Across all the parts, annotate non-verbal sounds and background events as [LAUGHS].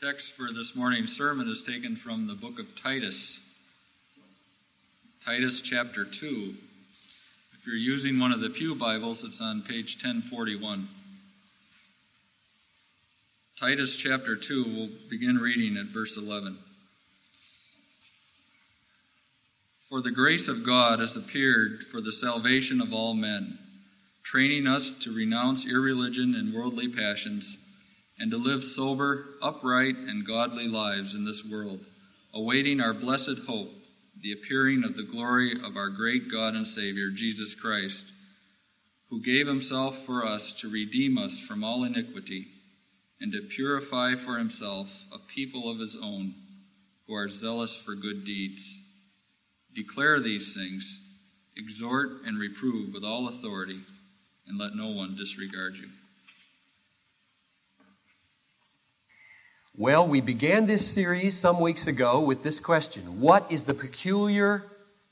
text for this morning's sermon is taken from the book of Titus. Titus chapter 2. If you're using one of the Pew Bibles, it's on page 1041. Titus chapter 2, we'll begin reading at verse 11. For the grace of God has appeared for the salvation of all men, training us to renounce irreligion and worldly passions, and to live sober, upright, and godly lives in this world, awaiting our blessed hope, the appearing of the glory of our great God and Savior, Jesus Christ, who gave himself for us to redeem us from all iniquity, and to purify for himself a people of his own, who are zealous for good deeds. Declare these things, exhort and reprove with all authority, and let no one disregard you. Well, we began this series some weeks ago with this question What is the peculiar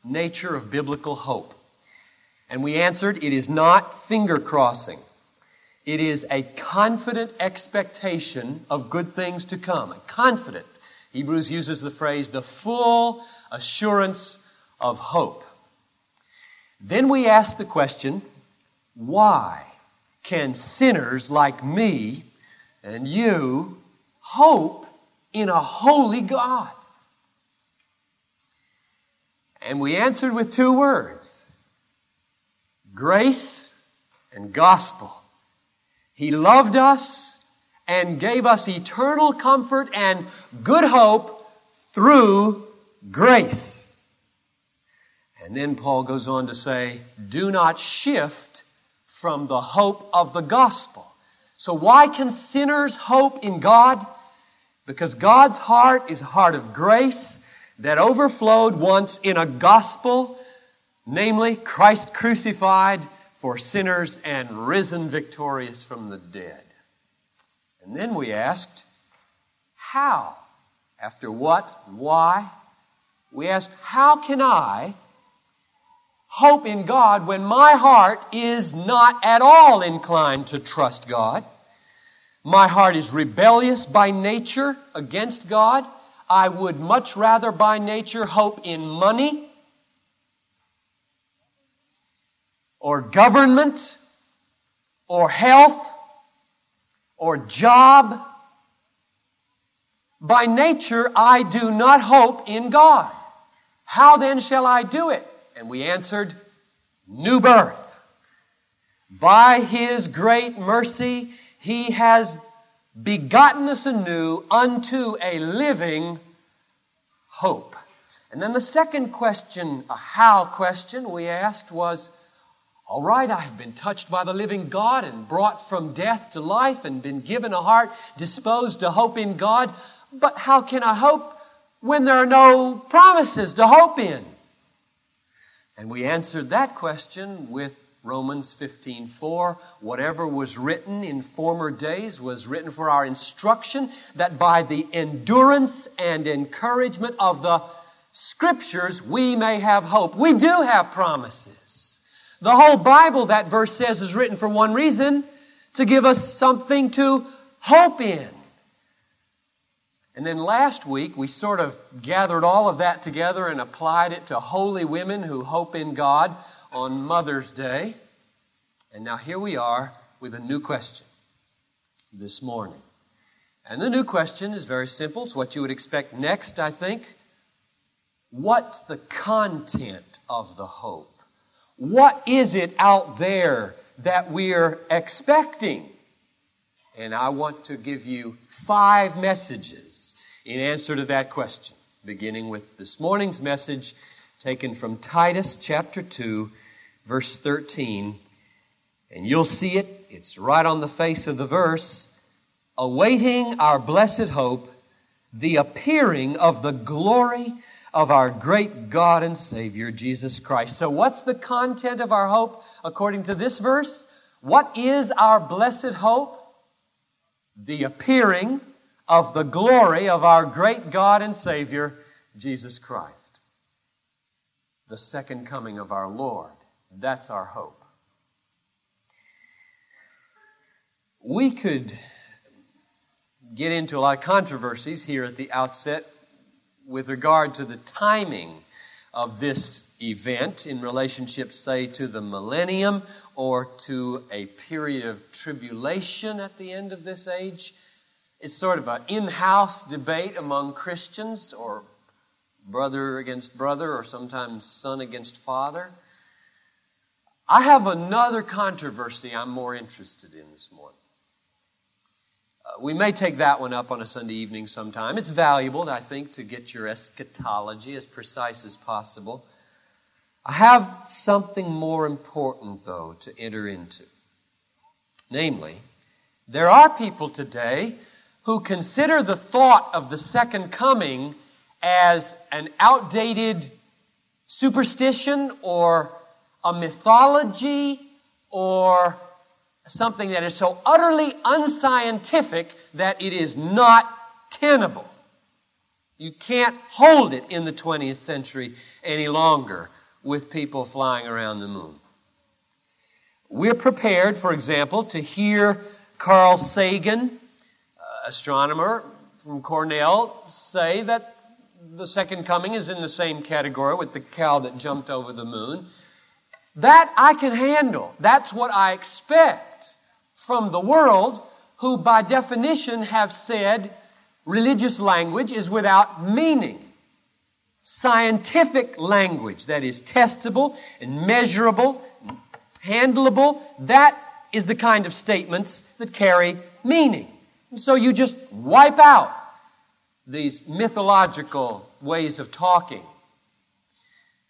nature of biblical hope? And we answered it is not finger crossing, it is a confident expectation of good things to come. A confident. Hebrews uses the phrase the full assurance of hope. Then we ask the question why can sinners like me and you hope in a holy God? And we answered with two words grace and gospel. He loved us and gave us eternal comfort and good hope through grace. And then Paul goes on to say, do not shift from the hope of the gospel. So why can sinners hope in God? Because God's heart is a heart of grace that overflowed once in a gospel, namely Christ crucified for sinners and risen victorious from the dead. And then we asked, how? After what? Why? We asked, how can I hope in God when my heart is not at all inclined to trust God. My heart is rebellious by nature against God. I would much rather by nature hope in money or government or health or job. By nature, I do not hope in God. How then shall I do it? And we answered, New birth. By His great mercy, He has begotten us anew unto a living hope. And then the second question, a how question we asked was, all right, I have been touched by the living God and brought from death to life and been given a heart disposed to hope in God. But how can I hope when there are no promises to hope in? And we answered that question with Romans 15:4 whatever was written in former days was written for our instruction that by the endurance and encouragement of the scriptures we may have hope. We do have promises. The whole Bible that verse says is written for one reason to give us something to hope in. And then last week, we sort of gathered all of that together and applied it to holy women who hope in God on Mother's Day. And now here we are with a new question this morning. And the new question is very simple. It's what you would expect next, I think. What's the content of the hope? What is it out there that we're expecting? And I want to give you five messages in answer to that question, beginning with this morning's message taken from Titus chapter 2, verse 13. And you'll see it, it's right on the face of the verse. Awaiting our blessed hope, the appearing of the glory of our great God and Savior, Jesus Christ. So, what's the content of our hope according to this verse? What is our blessed hope? The appearing of the glory of our great God and Savior, Jesus Christ. The second coming of our Lord. That's our hope. We could get into a lot of controversies here at the outset with regard to the timing of this event in relationship, say, to the millennium or to a period of tribulation at the end of this age. It's sort of an in house debate among Christians, or brother against brother, or sometimes son against father. I have another controversy I'm more interested in this morning. Uh, we may take that one up on a Sunday evening sometime. It's valuable, I think, to get your eschatology as precise as possible. I have something more important, though, to enter into. Namely, there are people today who consider the thought of the second coming as an outdated superstition or a mythology or something that is so utterly unscientific that it is not tenable. You can't hold it in the 20th century any longer with people flying around the moon. We're prepared, for example, to hear Carl Sagan, uh, astronomer from Cornell, say that the second coming is in the same category with the cow that jumped over the moon. That I can handle. That's what I expect from the world, who by definition have said religious language is without meaning. Scientific language that is testable and measurable, and handleable, that is the kind of statements that carry meaning. And so you just wipe out these mythological ways of talking.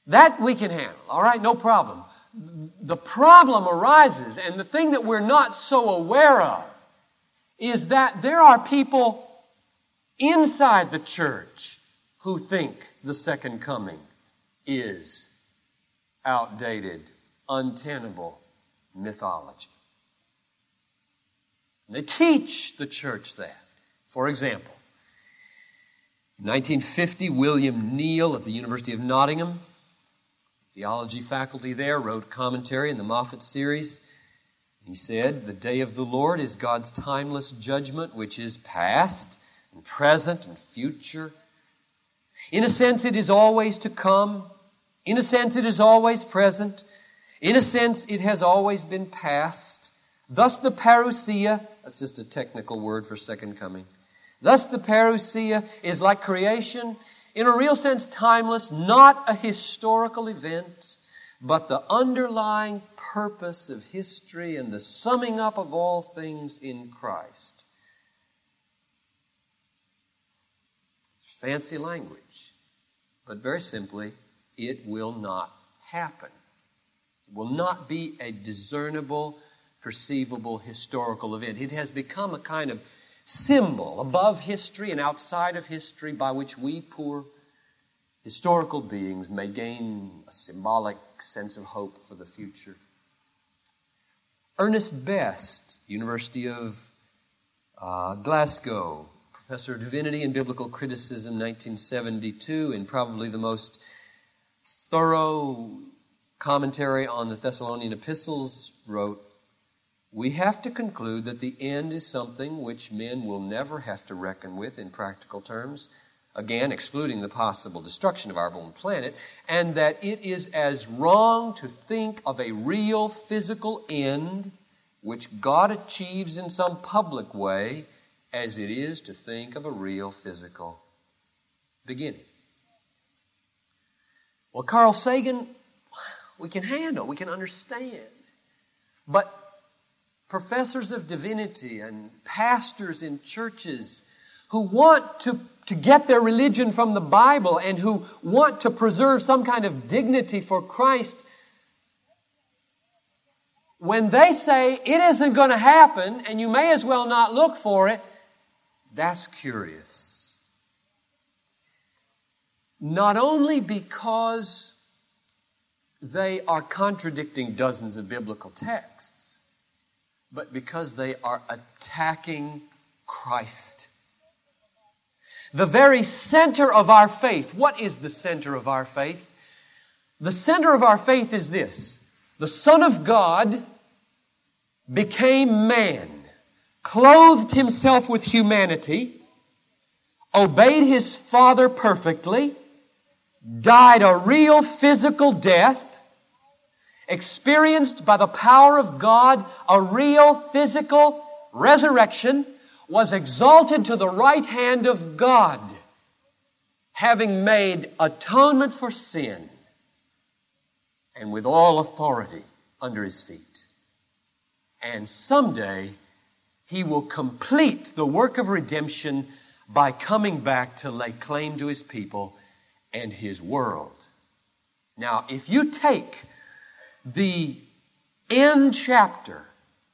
That we can handle, all right, no problem the problem arises, and the thing that we're not so aware of is that there are people inside the church who think the second coming is outdated, untenable mythology. They teach the church that. For example, in 1950, William Neil at the University of Nottingham theology faculty there wrote commentary in the Moffatt series. He said, The day of the Lord is God's timeless judgment, which is past and present and future. In a sense, it is always to come. In a sense, it is always present. In a sense, it has always been past. Thus, the parousia, that's just a technical word for second coming. Thus, the parousia is like creation in a real sense, timeless, not a historical event, but the underlying purpose of history and the summing up of all things in Christ. Fancy language, but very simply, it will not happen. It will not be a discernible, perceivable historical event. It has become a kind of symbol above history and outside of history by which we poor historical beings may gain a symbolic sense of hope for the future. Ernest Best, University of uh, Glasgow, professor of divinity and biblical criticism, 1972, and probably the most thorough commentary on the Thessalonian epistles, wrote we have to conclude that the end is something which men will never have to reckon with in practical terms, again, excluding the possible destruction of our own planet, and that it is as wrong to think of a real physical end which God achieves in some public way as it is to think of a real physical beginning. Well, Carl Sagan, we can handle, we can understand. But professors of divinity and pastors in churches who want to, to get their religion from the Bible and who want to preserve some kind of dignity for Christ, when they say it isn't going to happen and you may as well not look for it, that's curious. Not only because they are contradicting dozens of biblical texts, but because they are attacking Christ. The very center of our faith. What is the center of our faith? The center of our faith is this the Son of God became man, clothed himself with humanity, obeyed his Father perfectly, died a real physical death, experienced by the power of God a real physical resurrection, was exalted to the right hand of God, having made atonement for sin, and with all authority under his feet. And someday, he will complete the work of redemption by coming back to lay claim to his people and his world. Now, if you take the end chapter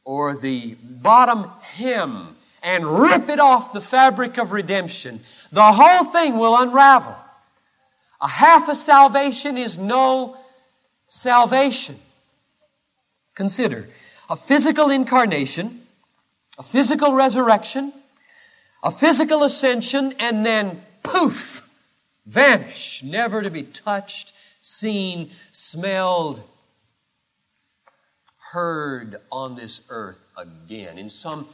or the bottom hem and rip it off the fabric of redemption, the whole thing will unravel. A half a salvation is no salvation. Consider a physical incarnation a physical resurrection, a physical ascension, and then poof, vanish, never to be touched, seen, smelled, heard on this earth again in some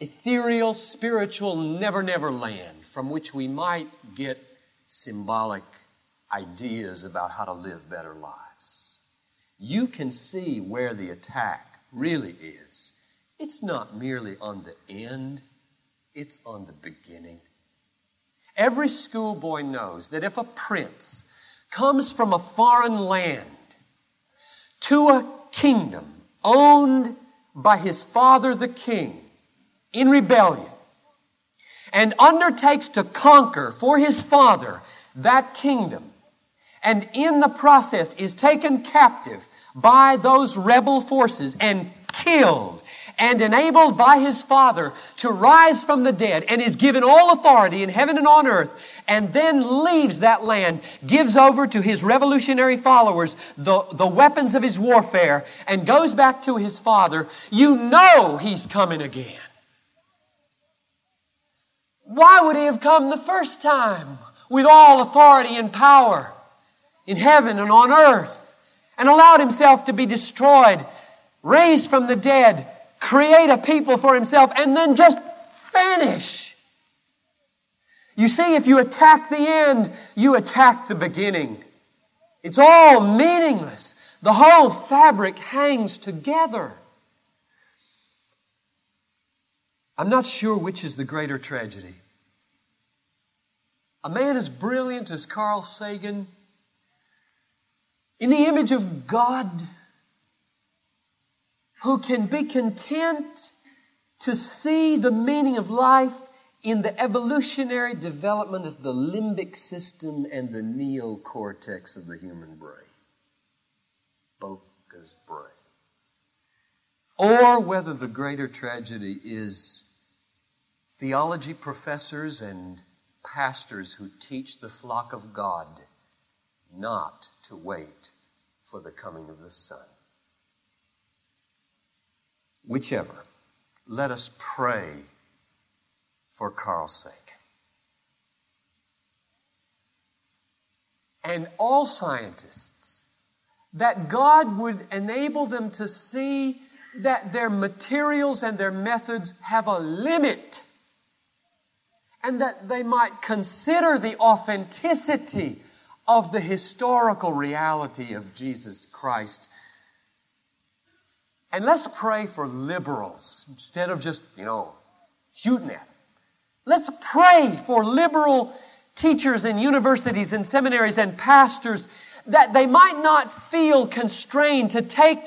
ethereal, spiritual, never, never land from which we might get symbolic ideas about how to live better lives. You can see where the attack really is it's not merely on the end, it's on the beginning. Every schoolboy knows that if a prince comes from a foreign land to a kingdom owned by his father the king in rebellion and undertakes to conquer for his father that kingdom. And in the process is taken captive by those rebel forces and killed and enabled by his Father to rise from the dead and is given all authority in heaven and on earth and then leaves that land, gives over to his revolutionary followers the, the weapons of his warfare and goes back to his Father, you know he's coming again. Why would he have come the first time with all authority and power in heaven and on earth and allowed himself to be destroyed, raised from the dead, create a people for himself, and then just vanish. You see, if you attack the end, you attack the beginning. It's all meaningless. The whole fabric hangs together. I'm not sure which is the greater tragedy. A man as brilliant as Carl Sagan, in the image of God, who can be content to see the meaning of life in the evolutionary development of the limbic system and the neocortex of the human brain. Broca's brain. Or whether the greater tragedy is theology professors and pastors who teach the flock of God not to wait for the coming of the Son. Whichever, let us pray for Carl's sake. And all scientists, that God would enable them to see that their materials and their methods have a limit and that they might consider the authenticity of the historical reality of Jesus Christ and let's pray for liberals instead of just, you know, shooting at them. Let's pray for liberal teachers in universities and seminaries and pastors that they might not feel constrained to take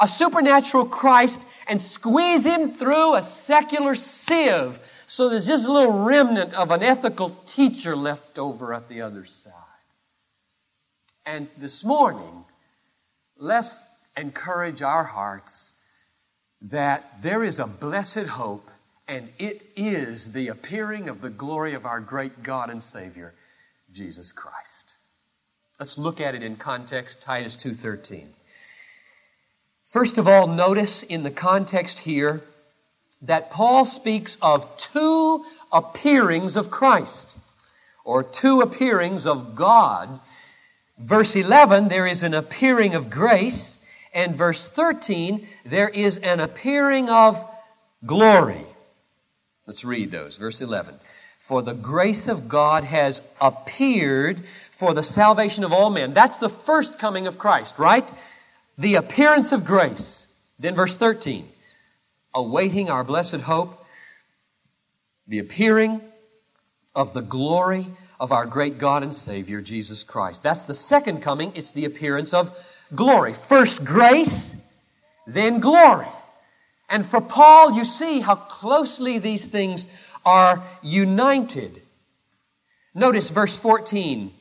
a supernatural Christ and squeeze him through a secular sieve so there's just a little remnant of an ethical teacher left over at the other side. And this morning, let's encourage our hearts that there is a blessed hope, and it is the appearing of the glory of our great God and Savior, Jesus Christ. Let's look at it in context, Titus 2:13. First of all, notice in the context here that Paul speaks of two appearings of Christ, or two appearings of God. Verse 11, there is an appearing of grace, and verse 13, there is an appearing of glory. Let's read those. Verse 11. For the grace of God has appeared for the salvation of all men. That's the first coming of Christ, right? The appearance of grace. Then verse 13. Awaiting our blessed hope, the appearing of the glory of our great God and Savior, Jesus Christ. That's the second coming. It's the appearance of glory. First grace, then glory. And for Paul, you see how closely these things are united. Notice verse 14.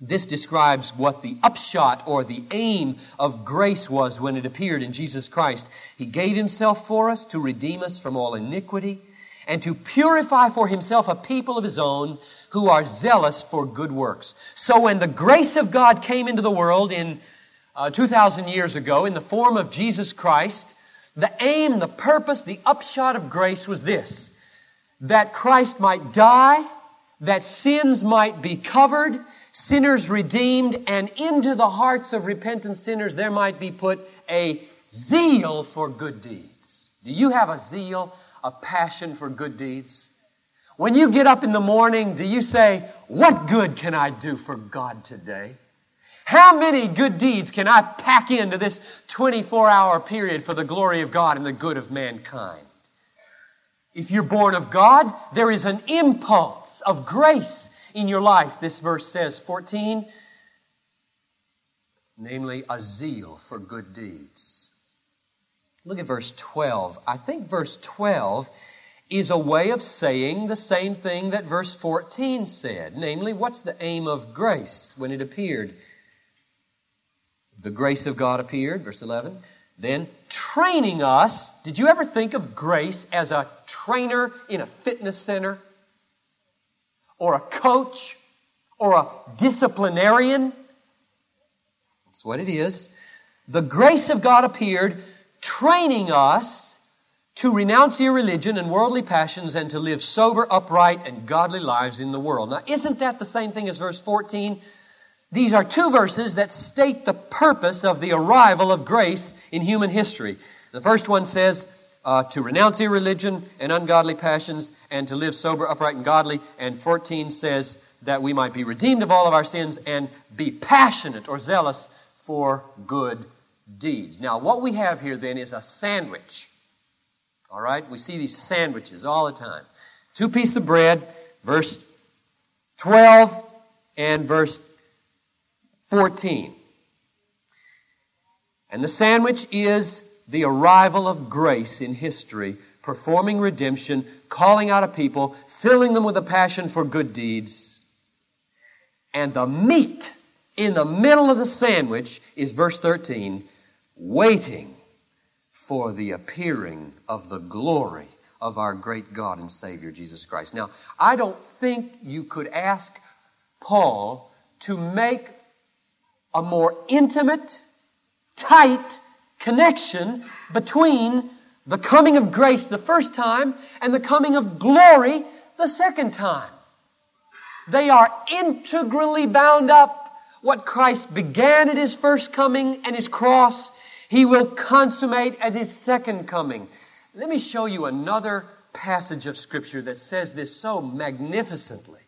This describes what the upshot or the aim of grace was when it appeared in Jesus Christ. He gave himself for us to redeem us from all iniquity and to purify for himself a people of his own who are zealous for good works. So when the grace of God came into the world in uh, 2,000 years ago in the form of Jesus Christ, the aim, the purpose, the upshot of grace was this that Christ might die, that sins might be covered, sinners redeemed, and into the hearts of repentant sinners there might be put a zeal for good deeds. Do you have a zeal, a passion for good deeds? When you get up in the morning, do you say, What good can I do for God today? How many good deeds can I pack into this 24 hour period for the glory of God and the good of mankind? If you're born of God, there is an impulse of grace in your life. This verse says 14, namely a zeal for good deeds. Look at verse 12. I think verse 12 is a way of saying the same thing that verse 14 said. Namely, what's the aim of grace when it appeared? The grace of God appeared, verse 11. Then training us. Did you ever think of grace as a trainer in a fitness center? Or a coach? Or a disciplinarian? That's what it is. The grace of God appeared, training us to renounce irreligion and worldly passions and to live sober, upright, and godly lives in the world. Now, isn't that the same thing as verse 14? These are two verses that state the purpose of the arrival of grace in human history. The first one says, uh, to renounce irreligion and ungodly passions and to live sober, upright, and godly. And 14 says that we might be redeemed of all of our sins and be passionate or zealous for good deeds. Now, what we have here then is a sandwich. All right? We see these sandwiches all the time. Two pieces of bread, verse 12 and verse 14. And the sandwich is the arrival of grace in history, performing redemption, calling out a people, filling them with a passion for good deeds. And the meat in the middle of the sandwich is verse 13, waiting for the appearing of the glory of our great God and Savior Jesus Christ. Now, I don't think you could ask Paul to make a more intimate, tight connection between the coming of grace the first time and the coming of glory the second time. They are integrally bound up. What Christ began at his first coming and his cross, he will consummate at his second coming. Let me show you another passage of Scripture that says this so magnificently.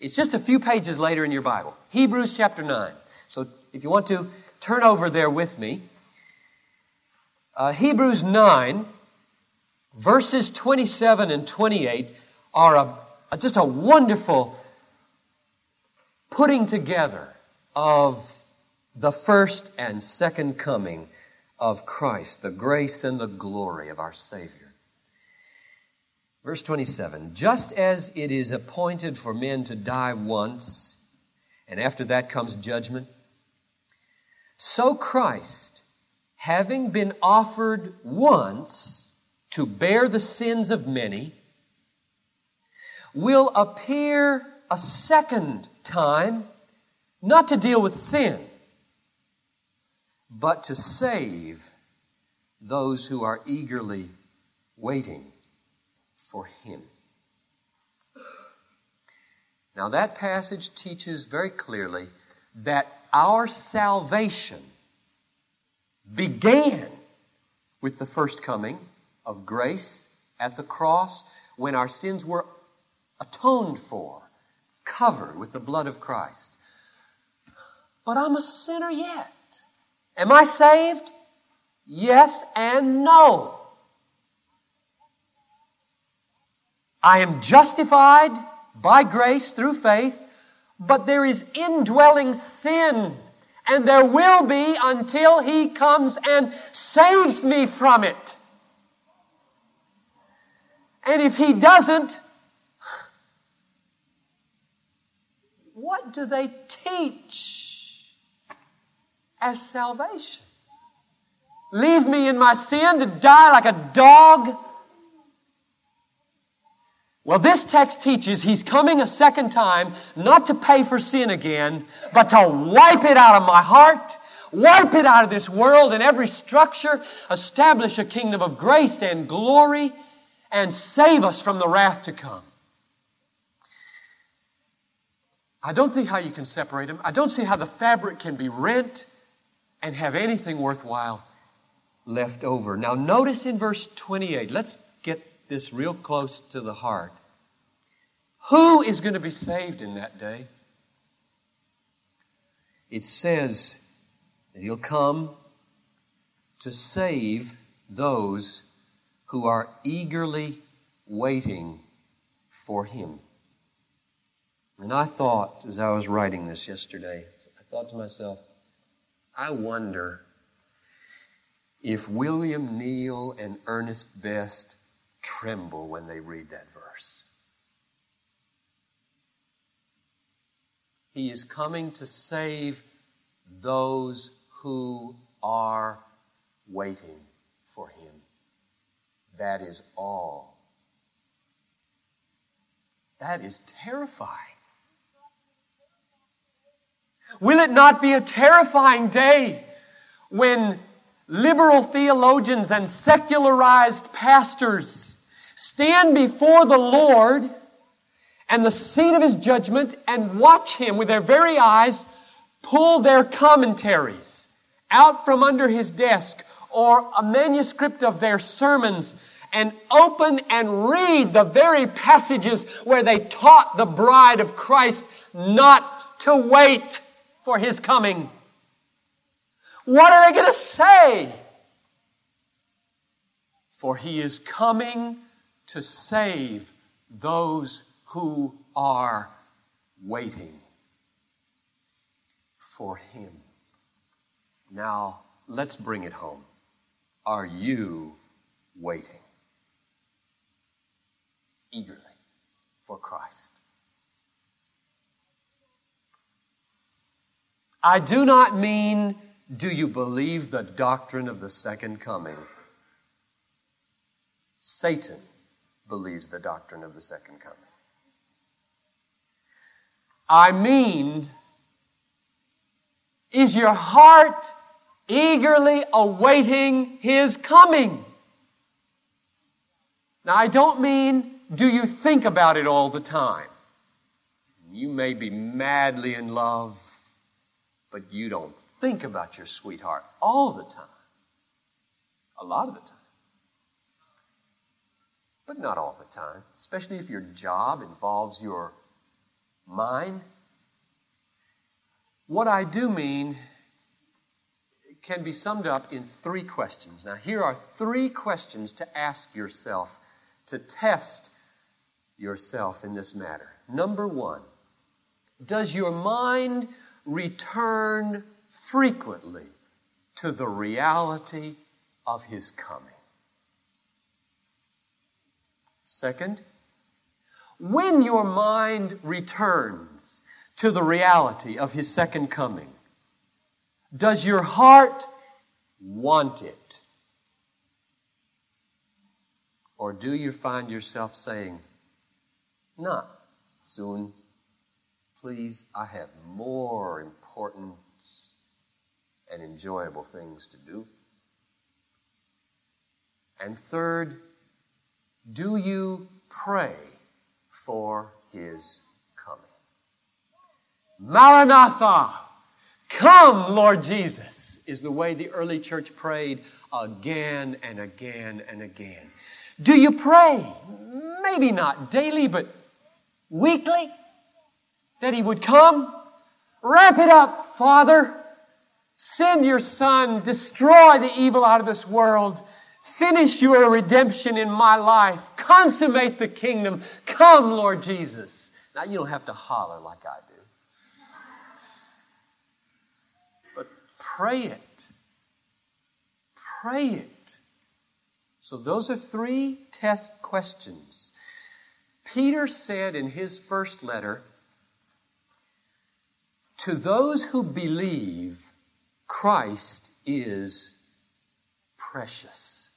It's just a few pages later in your Bible. Hebrews chapter 9. So if you want to turn over there with me, uh, Hebrews 9, verses 27 and 28 are a, a, just a wonderful putting together of the first and second coming of Christ, the grace and the glory of our Savior. Verse 27 Just as it is appointed for men to die once, and after that comes judgment, so Christ, having been offered once to bear the sins of many, will appear a second time, not to deal with sin, but to save those who are eagerly waiting for Him. Now, that passage teaches very clearly that our salvation began with the first coming of grace at the cross when our sins were atoned for, covered with the blood of Christ. But I'm a sinner yet. Am I saved? Yes and no. I am justified by grace through faith, but there is indwelling sin, and there will be until He comes and saves me from it. And if He doesn't, what do they teach as salvation? Leave me in my sin to die like a dog? Well, this text teaches he's coming a second time, not to pay for sin again, but to wipe it out of my heart, wipe it out of this world and every structure, establish a kingdom of grace and glory, and save us from the wrath to come. I don't see how you can separate them. I don't see how the fabric can be rent and have anything worthwhile left over. Now, notice in verse 28, let's get this real close to the heart. Who is going to be saved in that day? It says that he'll come to save those who are eagerly waiting for him. And I thought, as I was writing this yesterday, I thought to myself, I wonder if William Neil and Ernest Best tremble when they read that verse. He is coming to save those who are waiting for Him. That is all. That is terrifying. Will it not be a terrifying day when liberal theologians and secularized pastors stand before the Lord and the seat of his judgment and watch him with their very eyes pull their commentaries out from under his desk or a manuscript of their sermons and open and read the very passages where they taught the bride of Christ not to wait for his coming. What are they going to say? For he is coming to save those who are waiting for him. Now, let's bring it home. Are you waiting eagerly for Christ? I do not mean do you believe the doctrine of the second coming? Satan believes the doctrine of the second coming. I mean, is your heart eagerly awaiting his coming? Now, I don't mean do you think about it all the time. You may be madly in love, but you don't think about your sweetheart all the time. A lot of the time. But not all the time, especially if your job involves your mind. What I do mean can be summed up in three questions. Now, here are three questions to ask yourself to test yourself in this matter. Number one, does your mind return frequently to the reality of his coming. Second, when your mind returns to the reality of his second coming, does your heart want it? Or do you find yourself saying, Not soon. Please, I have more important and enjoyable things to do? And third, do you pray for his coming? Maranatha! Come, Lord Jesus, is the way the early church prayed again and again and again. Do you pray? Maybe not daily, but weekly? That He would come? Wrap it up, Father. Send your Son. Destroy the evil out of this world. Finish your redemption in my life. Consummate the kingdom. Come, Lord Jesus. Now, you don't have to holler like I do. But pray it. Pray it. So, those are three test questions. Peter said in his first letter, To those who believe, Christ is precious.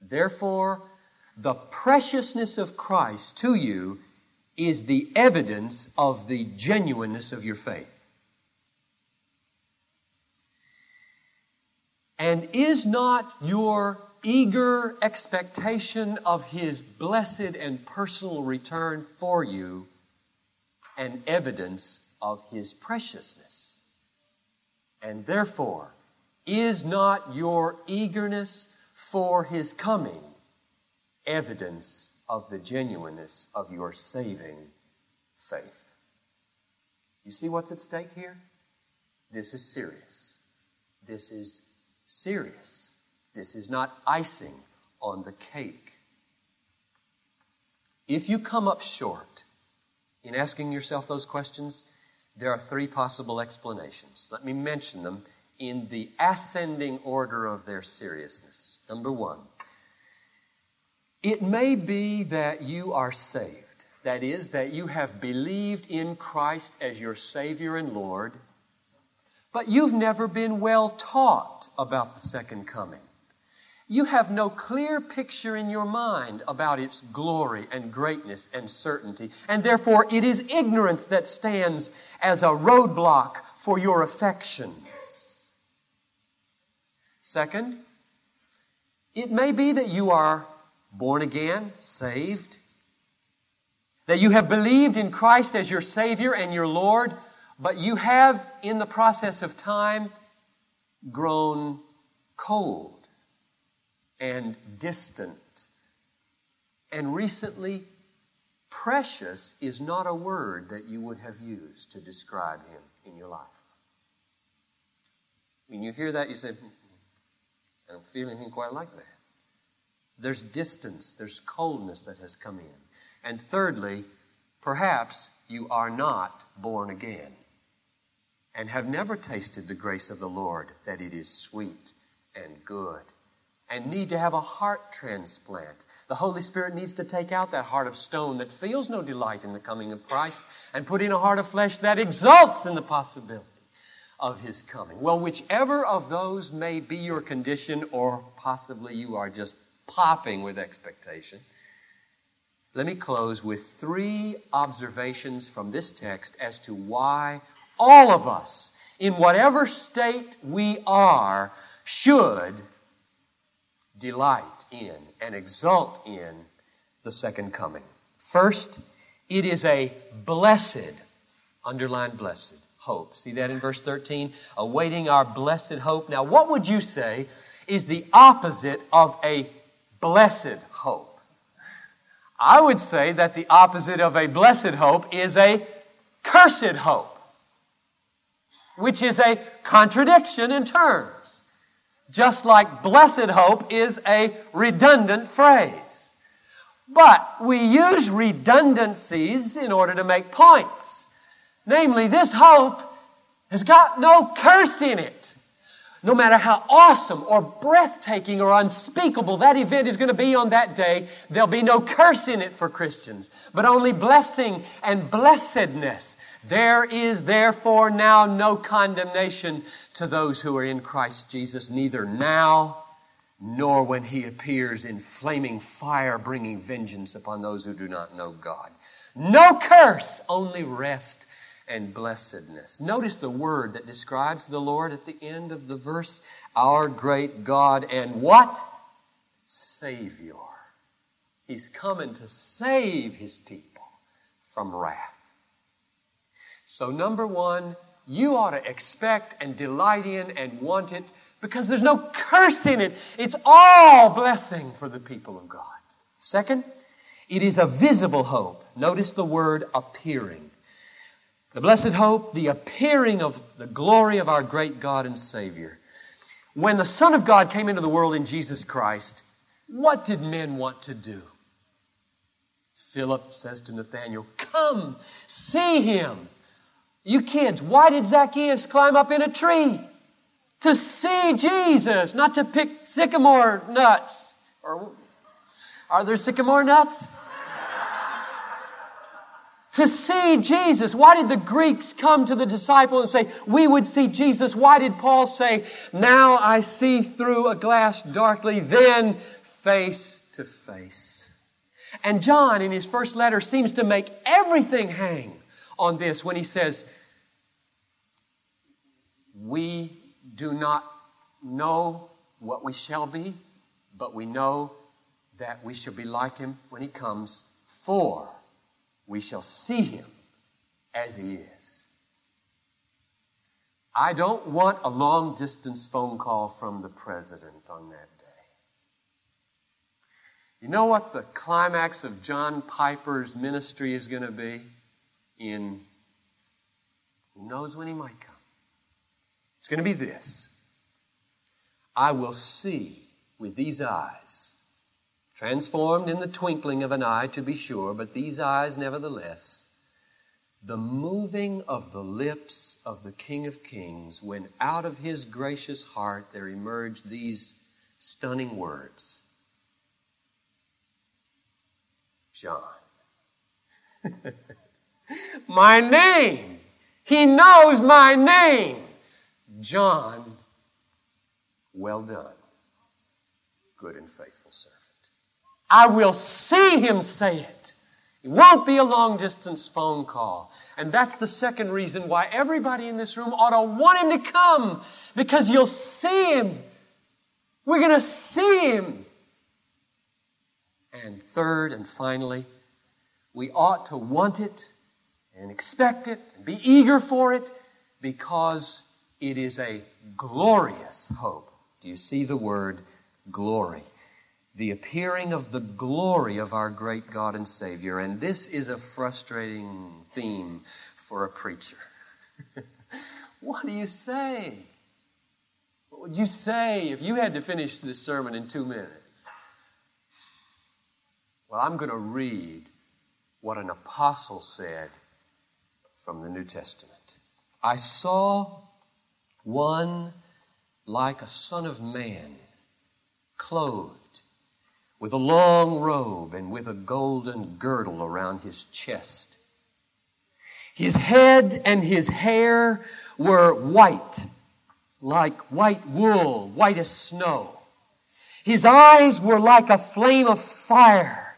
Therefore, the preciousness of Christ to you is the evidence of the genuineness of your faith. And is not your eager expectation of His blessed and personal return for you an evidence of His preciousness? And therefore, is not your eagerness for His coming evidence of the genuineness of your saving faith? You see what's at stake here? This is serious. This is serious. This is not icing on the cake. If you come up short in asking yourself those questions, there are three possible explanations. Let me mention them in the ascending order of their seriousness. Number one, it may be that you are saved. That is, that you have believed in Christ as your Savior and Lord, but you've never been well taught about the second coming. You have no clear picture in your mind about its glory and greatness and certainty, and therefore it is ignorance that stands as a roadblock for your affections. Second, it may be that you are born again, saved, that you have believed in Christ as your Savior and your Lord, but you have, in the process of time, grown cold and distant. And recently, precious is not a word that you would have used to describe Him in your life. When you hear that, you say, hmm, I don't feel anything quite like that. There's distance, there's coldness that has come in. And thirdly, perhaps you are not born again and have never tasted the grace of the Lord, that it is sweet and good, and need to have a heart transplant. The Holy Spirit needs to take out that heart of stone that feels no delight in the coming of Christ and put in a heart of flesh that exults in the possibility of His coming. Well, whichever of those may be your condition, or possibly you are just popping with expectation. Let me close with three observations from this text as to why all of us, in whatever state we are, should delight in and exult in the second coming. First, it is a blessed, underline blessed, hope. See that in verse 13? Awaiting our blessed hope. Now, what would you say is the opposite of a blessed hope. I would say that the opposite of a blessed hope is a cursed hope, which is a contradiction in terms. Just like blessed hope is a redundant phrase. But we use redundancies in order to make points. Namely, this hope has got no curse in it no matter how awesome or breathtaking or unspeakable that event is going to be on that day, there'll be no curse in it for Christians, but only blessing and blessedness. There is therefore now no condemnation to those who are in Christ Jesus, neither now nor when he appears in flaming fire bringing vengeance upon those who do not know God. No curse, only rest and blessedness. Notice the word that describes the Lord at the end of the verse our great God and what? Savior. He's coming to save his people from wrath. So, number one, you ought to expect and delight in and want it because there's no curse in it. It's all blessing for the people of God. Second, it is a visible hope. Notice the word appearing. The blessed hope, the appearing of the glory of our great God and Savior. When the Son of God came into the world in Jesus Christ, what did men want to do? Philip says to Nathanael, Come, see him. You kids, why did Zacchaeus climb up in a tree? To see Jesus, not to pick sycamore nuts. Or are there sycamore nuts? To see Jesus. Why did the Greeks come to the disciple and say, We would see Jesus? Why did Paul say, Now I see through a glass darkly, then face to face? And John, in his first letter, seems to make everything hang on this when he says, We do not know what we shall be, but we know that we shall be like him when he comes, for we shall see him as he is. I don't want a long distance phone call from the president on that day. You know what the climax of John Piper's ministry is going to be? In who knows when he might come? It's going to be this I will see with these eyes transformed in the twinkling of an eye, to be sure, but these eyes, nevertheless, the moving of the lips of the King of Kings, when out of his gracious heart there emerged these stunning words John. [LAUGHS] my name. He knows my name. John, well done, good and faithful servant. I will see him say it. It won't be a long distance phone call. And that's the second reason why everybody in this room ought to want him to come because you'll see him. We're going to see him. And third and finally, we ought to want it and expect it and be eager for it because it is a glorious hope. Do you see the word glory? The appearing of the glory of our great God and Savior. And this is a frustrating theme for a preacher. [LAUGHS] what do you say? What would you say if you had to finish this sermon in two minutes? Well, I'm going to read what an apostle said from the New Testament. I saw one like a son of man, clothed with a long robe and with a golden girdle around his chest. His head and his hair were white, like white wool, white as snow. His eyes were like a flame of fire.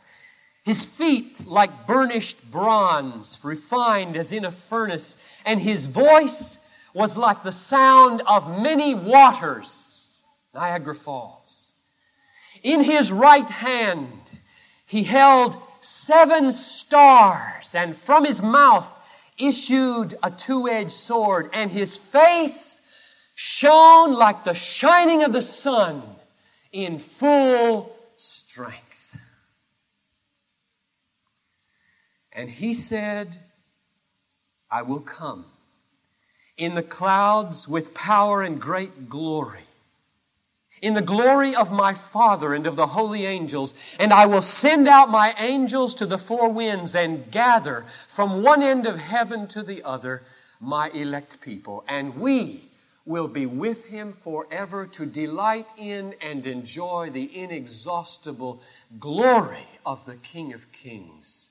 His feet like burnished bronze, refined as in a furnace. And his voice was like the sound of many waters, Niagara Falls. In his right hand, he held seven stars, and from his mouth issued a two edged sword, and his face shone like the shining of the sun in full strength. And he said, I will come in the clouds with power and great glory in the glory of my Father and of the holy angels, and I will send out my angels to the four winds and gather from one end of heaven to the other my elect people, and we will be with him forever to delight in and enjoy the inexhaustible glory of the King of Kings.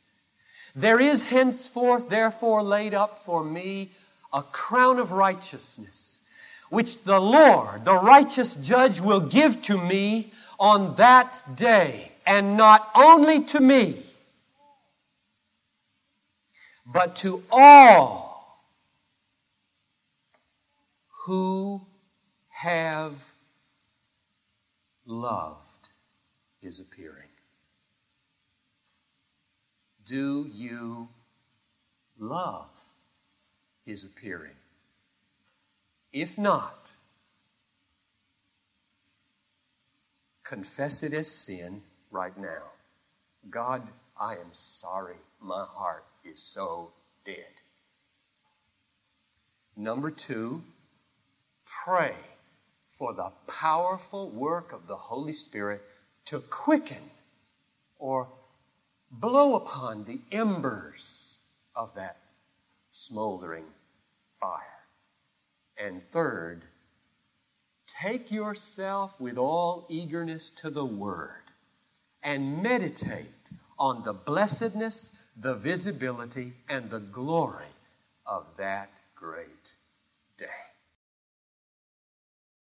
There is henceforth, therefore, laid up for me a crown of righteousness which the Lord, the righteous judge, will give to me on that day, and not only to me, but to all who have loved his appearing. Do you love his appearing? If not, confess it as sin right now. God, I am sorry. My heart is so dead. Number two, pray for the powerful work of the Holy Spirit to quicken or blow upon the embers of that smoldering fire. And third, take yourself with all eagerness to the Word and meditate on the blessedness, the visibility, and the glory of that great